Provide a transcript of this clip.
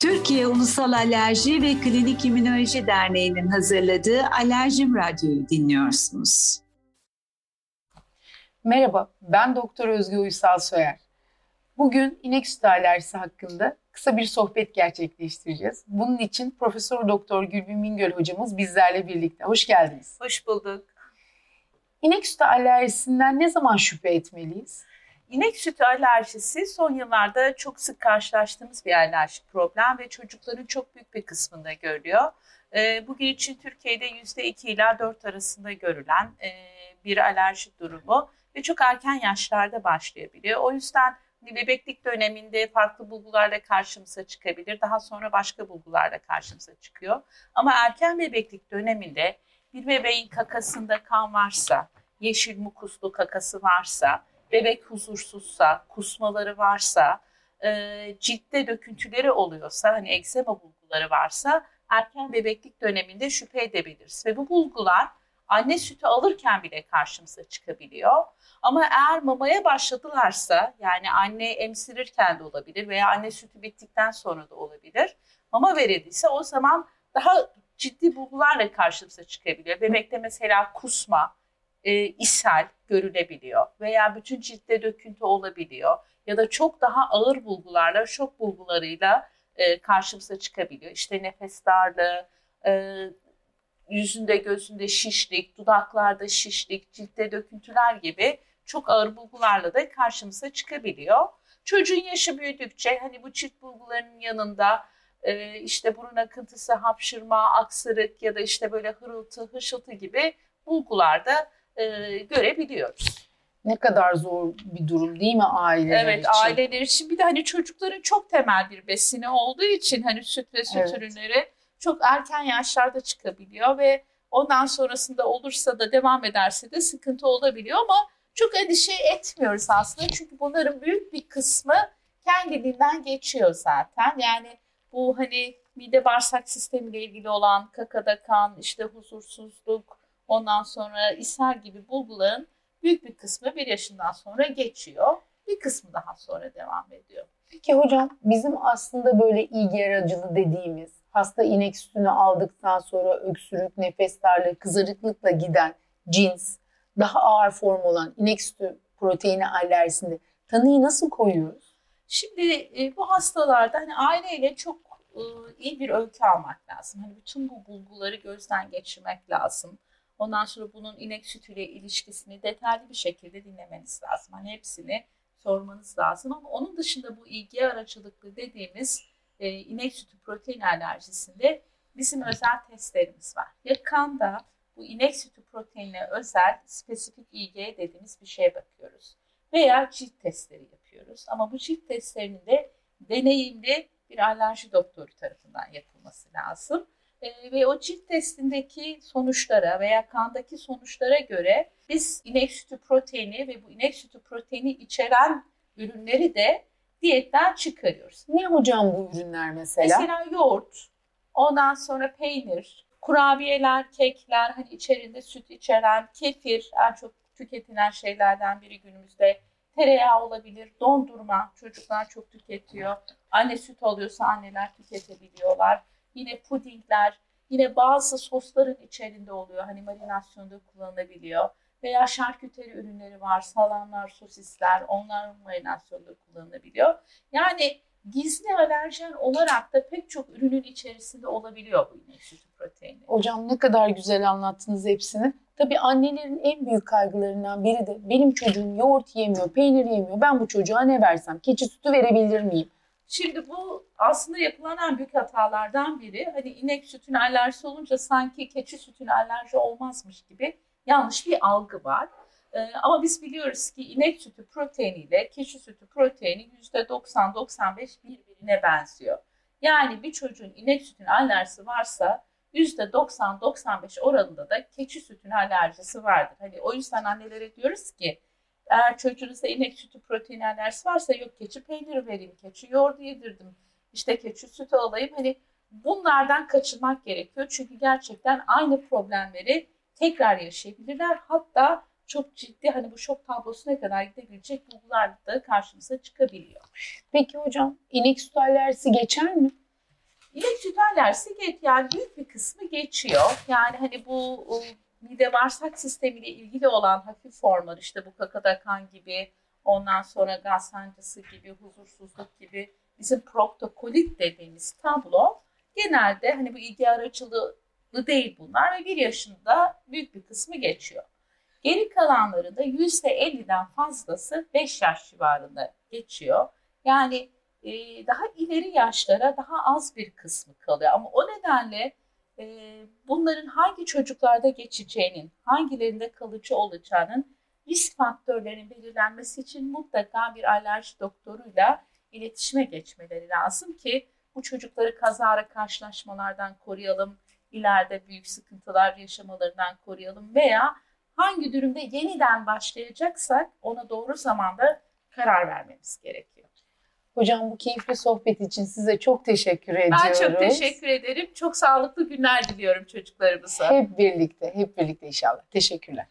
Türkiye Ulusal Alerji ve Klinik İmmünoloji Derneği'nin hazırladığı Alerjim Radyo'yu dinliyorsunuz. Merhaba, ben Doktor Özgü Uysal Soyer. Bugün inek sütü alerjisi hakkında kısa bir sohbet gerçekleştireceğiz. Bunun için Profesör Doktor Gülbin Mingöl hocamız bizlerle birlikte. Hoş geldiniz. Hoş bulduk. İnek sütü alerjisinden ne zaman şüphe etmeliyiz? İnek sütü alerjisi son yıllarda çok sık karşılaştığımız bir alerji problem ve çocukların çok büyük bir kısmında görülüyor. Ee, bugün için Türkiye'de %2 ila 4 arasında görülen e, bir alerji durumu ve çok erken yaşlarda başlayabiliyor. O yüzden hani bebeklik döneminde farklı bulgularla karşımıza çıkabilir. Daha sonra başka bulgularla karşımıza çıkıyor. Ama erken bebeklik döneminde bir bebeğin kakasında kan varsa, yeşil mukuslu kakası varsa, bebek huzursuzsa, kusmaları varsa, e, ciltte döküntüleri oluyorsa, hani egzema bulguları varsa erken bebeklik döneminde şüphe edebiliriz. Ve bu bulgular anne sütü alırken bile karşımıza çıkabiliyor. Ama eğer mamaya başladılarsa yani anne emsirirken de olabilir veya anne sütü bittikten sonra da olabilir. Mama verildiyse o zaman daha ciddi bulgularla karşımıza çıkabiliyor. Bebekte mesela kusma, e, ishal görülebiliyor veya bütün ciltte döküntü olabiliyor ya da çok daha ağır bulgularla, şok bulgularıyla e, karşımıza çıkabiliyor. İşte nefes darlığı, e, yüzünde gözünde şişlik, dudaklarda şişlik, ciltte döküntüler gibi çok ağır bulgularla da karşımıza çıkabiliyor. Çocuğun yaşı büyüdükçe hani bu cilt bulgularının yanında e, işte burun akıntısı, hapşırma, aksırık ya da işte böyle hırıltı, hışıltı gibi bulgularda e, görebiliyoruz. Ne kadar zor bir durum değil mi aileler evet, için? Evet aileler için bir de hani çocukların çok temel bir besini olduğu için hani süt ve süt evet. ürünleri çok erken yaşlarda çıkabiliyor ve ondan sonrasında olursa da devam ederse de sıkıntı olabiliyor ama çok endişe etmiyoruz aslında çünkü bunların büyük bir kısmı kendiliğinden geçiyor zaten. Yani bu hani mide bağırsak sistemiyle ilgili olan kakada kan, işte huzursuzluk, ondan sonra ishal gibi bulguların büyük bir kısmı bir yaşından sonra geçiyor. Bir kısmı daha sonra devam ediyor. Peki hocam bizim aslında böyle ilgi aracılı dediğimiz hasta inek sütünü aldıktan sonra öksürük, nefes darlığı, kızarıklıkla giden cins, daha ağır form olan inek sütü proteini alerjisinde tanıyı nasıl koyuyoruz? Şimdi e, bu hastalarda hani aileyle çok e, iyi bir öykü almak lazım. Hani bütün bu bulguları gözden geçirmek lazım. Ondan sonra bunun inek sütüyle ilişkisini detaylı bir şekilde dinlemeniz lazım. Hani hepsini sormanız lazım ama onun dışında bu ilgi aracılıklı dediğimiz e, inek sütü protein alerjisinde bizim özel testlerimiz var. Ya kanda bu inek sütü proteinine özel spesifik ilgiye dediğimiz bir şeye bakıyoruz. Veya cilt testleri yapıyoruz. Ama bu cilt testlerinin de deneyimli bir alerji doktoru tarafından yapılması lazım. E, ve o cilt testindeki sonuçlara veya kandaki sonuçlara göre biz inek sütü proteini ve bu inek sütü proteini içeren ürünleri de diyetten çıkarıyoruz. Ne hocam bu ürünler mesela? Mesela yoğurt, ondan sonra peynir, kurabiyeler, kekler, hani içerisinde süt içeren, kefir en çok tüketilen şeylerden biri günümüzde. Tereyağı olabilir, dondurma çocuklar çok tüketiyor. Anne süt alıyorsa anneler tüketebiliyorlar. Yine pudingler, yine bazı sosların içerisinde oluyor. Hani marinasyonda kullanılabiliyor. Veya şarküteri ürünleri var, salamlar, sosisler, onlar marinasyonda kullanılabiliyor. Yani gizli alerjen olarak da pek çok ürünün içerisinde olabiliyor bu inek sütü proteini. Hocam ne kadar güzel anlattınız hepsini. Tabii annelerin en büyük kaygılarından biri de benim çocuğum yoğurt yemiyor, peynir yemiyor. Ben bu çocuğa ne versem? Keçi sütü verebilir miyim? Şimdi bu aslında yapılan en büyük hatalardan biri. Hani inek sütüne alerjisi olunca sanki keçi sütüne alerji olmazmış gibi yanlış bir algı var. Ee, ama biz biliyoruz ki inek sütü proteiniyle keçi sütü proteini %90-95 birbirine benziyor. Yani bir çocuğun inek sütüne alerjisi varsa %90-95 oranında da keçi sütüne alerjisi vardır. Hani o yüzden annelere diyoruz ki eğer çocuğunuzda inek sütü protein alerjisi varsa yok keçi peyniri vereyim, keçi yoğurdu yedirdim, işte keçi sütü alayım. Hani bunlardan kaçınmak gerekiyor. Çünkü gerçekten aynı problemleri tekrar yaşayabilirler. Hatta çok ciddi hani bu şok tablosuna kadar gidebilecek bulgular da karşımıza çıkabiliyor. Peki hocam inek sütü alerjisi geçer mi? İnek sütü alerjisi geç, yani büyük bir kısmı geçiyor. Yani hani bu mide bağırsak sistemiyle ilgili olan hafif formlar işte bu kakada kan gibi ondan sonra gaz sancısı gibi huzursuzluk gibi bizim proktokolit dediğimiz tablo genelde hani bu ilgi aracılığı değil bunlar ve bir yaşında büyük bir kısmı geçiyor. Geri kalanları da %50'den fazlası 5 yaş civarında geçiyor. Yani daha ileri yaşlara daha az bir kısmı kalıyor. Ama o nedenle bunların hangi çocuklarda geçeceğinin, hangilerinde kalıcı olacağının risk faktörlerinin belirlenmesi için mutlaka bir alerji doktoruyla iletişime geçmeleri lazım ki bu çocukları kazara karşılaşmalardan koruyalım, ileride büyük sıkıntılar yaşamalarından koruyalım veya hangi durumda yeniden başlayacaksak ona doğru zamanda karar vermemiz gerekiyor. Hocam bu keyifli sohbet için size çok teşekkür ediyorum. Ben çok teşekkür ederim. Çok sağlıklı günler diliyorum çocuklarımıza. Hep birlikte, hep birlikte inşallah. Teşekkürler.